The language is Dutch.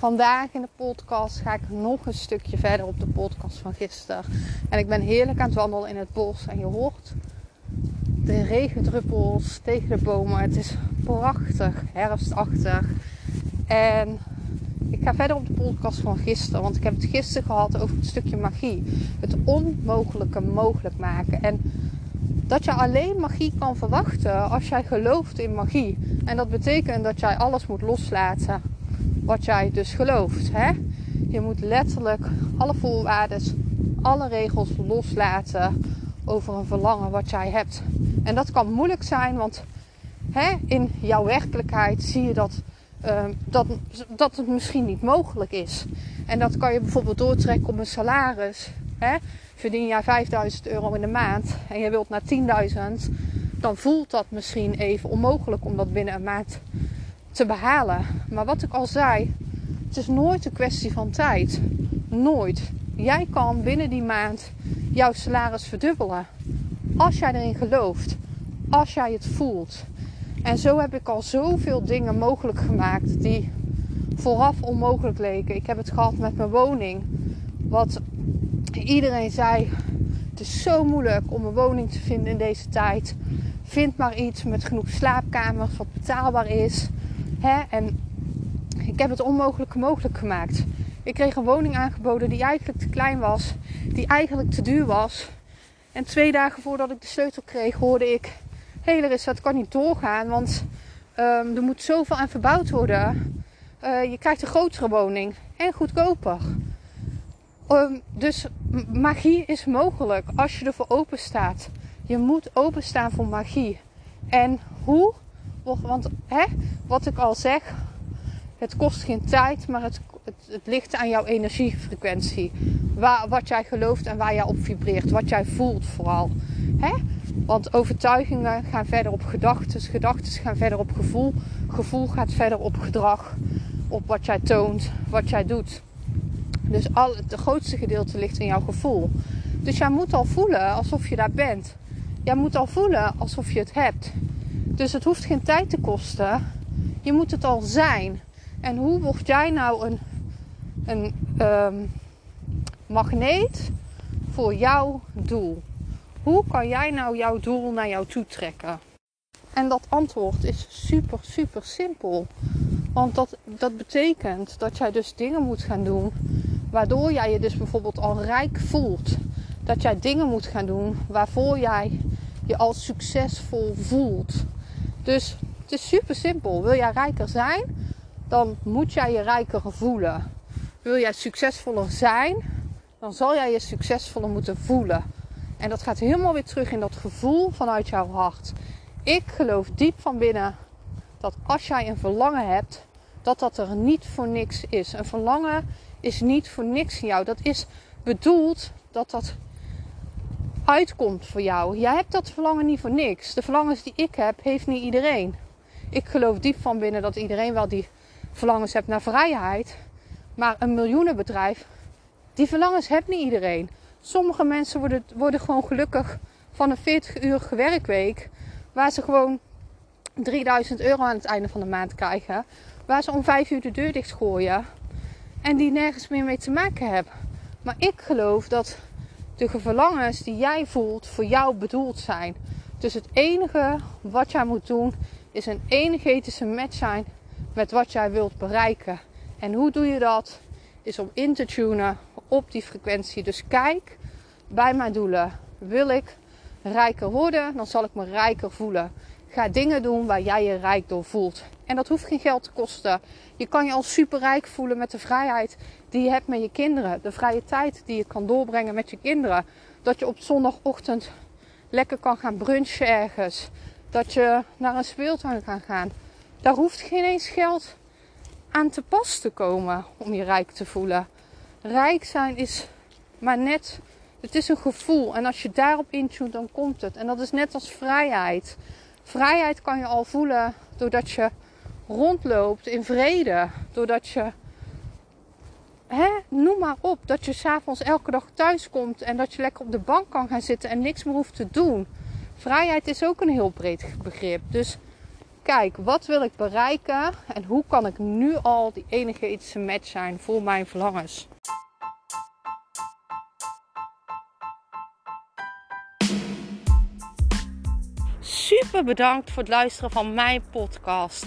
Vandaag in de podcast ga ik nog een stukje verder op de podcast van gisteren. En ik ben heerlijk aan het wandelen in het bos. En je hoort de regendruppels tegen de bomen. Het is prachtig, herfstachtig. En ik ga verder op de podcast van gisteren. Want ik heb het gisteren gehad over het stukje magie. Het onmogelijke mogelijk maken. En dat je alleen magie kan verwachten als jij gelooft in magie. En dat betekent dat jij alles moet loslaten wat jij dus gelooft. Hè? Je moet letterlijk alle voorwaarden, alle regels loslaten over een verlangen wat jij hebt. En dat kan moeilijk zijn, want hè, in jouw werkelijkheid zie je dat, uh, dat, dat het misschien niet mogelijk is. En dat kan je bijvoorbeeld doortrekken op een salaris. Hè? Verdien jij 5000 euro in de maand en je wilt naar 10.000, dan voelt dat misschien even onmogelijk om dat binnen een maand te behalen. Maar wat ik al zei, het is nooit een kwestie van tijd. Nooit. Jij kan binnen die maand jouw salaris verdubbelen. Als jij erin gelooft. Als jij het voelt. En zo heb ik al zoveel dingen mogelijk gemaakt die vooraf onmogelijk leken. Ik heb het gehad met mijn woning. Wat iedereen zei, het is zo moeilijk om een woning te vinden in deze tijd. Vind maar iets met genoeg slaapkamers wat betaalbaar is. Hè? En ik heb het onmogelijke mogelijk gemaakt. Ik kreeg een woning aangeboden die eigenlijk te klein was, die eigenlijk te duur was. En twee dagen voordat ik de sleutel kreeg, hoorde ik: Hé, hey Larissa, dat kan niet doorgaan, want um, er moet zoveel aan verbouwd worden. Uh, je krijgt een grotere woning en goedkoper. Um, dus magie is mogelijk als je ervoor open staat. Je moet openstaan voor magie. En hoe? Want hè, wat ik al zeg, het kost geen tijd, maar het, het, het ligt aan jouw energiefrequentie. Waar, wat jij gelooft en waar jij op vibreert. Wat jij voelt vooral. Hè? Want overtuigingen gaan verder op gedachten. Gedachten gaan verder op gevoel. Gevoel gaat verder op gedrag. Op wat jij toont, wat jij doet. Dus al, het grootste gedeelte ligt in jouw gevoel. Dus jij moet al voelen alsof je daar bent. Jij moet al voelen alsof je het hebt. Dus het hoeft geen tijd te kosten. Je moet het al zijn. En hoe word jij nou een, een um, magneet voor jouw doel? Hoe kan jij nou jouw doel naar jou toe trekken? En dat antwoord is super, super simpel. Want dat, dat betekent dat jij dus dingen moet gaan doen waardoor jij je dus bijvoorbeeld al rijk voelt. Dat jij dingen moet gaan doen waarvoor jij je al succesvol voelt. Dus het is super simpel. Wil jij rijker zijn, dan moet jij je rijker voelen. Wil jij succesvoller zijn, dan zal jij je succesvoller moeten voelen. En dat gaat helemaal weer terug in dat gevoel vanuit jouw hart. Ik geloof diep van binnen dat als jij een verlangen hebt, dat dat er niet voor niks is. Een verlangen is niet voor niks in jou. Dat is bedoeld dat dat uitkomt voor jou. Jij hebt dat verlangen niet voor niks. De verlangens die ik heb, heeft niet iedereen. Ik geloof diep van binnen dat iedereen wel die verlangens hebt naar vrijheid. Maar een miljoenenbedrijf, die verlangens heeft niet iedereen. Sommige mensen worden, worden gewoon gelukkig van een 40 uur werkweek. Waar ze gewoon 3000 euro aan het einde van de maand krijgen. Waar ze om 5 uur de deur dicht gooien. En die nergens meer mee te maken hebben. Maar ik geloof dat de verlangens die jij voelt voor jou bedoeld zijn. Dus het enige wat jij moet doen is een energetische match zijn met wat jij wilt bereiken. En hoe doe je dat? Is om in te tunen op die frequentie. Dus kijk bij mijn doelen. Wil ik rijker worden, dan zal ik me rijker voelen. Ga dingen doen waar jij je rijk door voelt. En dat hoeft geen geld te kosten. Je kan je al super rijk voelen met de vrijheid die je hebt met je kinderen. De vrije tijd die je kan doorbrengen met je kinderen. Dat je op zondagochtend lekker kan gaan brunchen ergens. Dat je naar een speeltuin kan gaan. daar hoeft geen eens geld aan te pas te komen om je rijk te voelen. Rijk zijn is maar net, het is een gevoel. En als je daarop intunt, dan komt het. En dat is net als vrijheid. Vrijheid kan je al voelen doordat je rondloopt in vrede. Doordat je, hè, noem maar op, dat je s'avonds elke dag thuis komt en dat je lekker op de bank kan gaan zitten en niks meer hoeft te doen. Vrijheid is ook een heel breed begrip. Dus kijk, wat wil ik bereiken en hoe kan ik nu al die enige iets match zijn voor mijn verlangens? Super bedankt voor het luisteren van mijn podcast.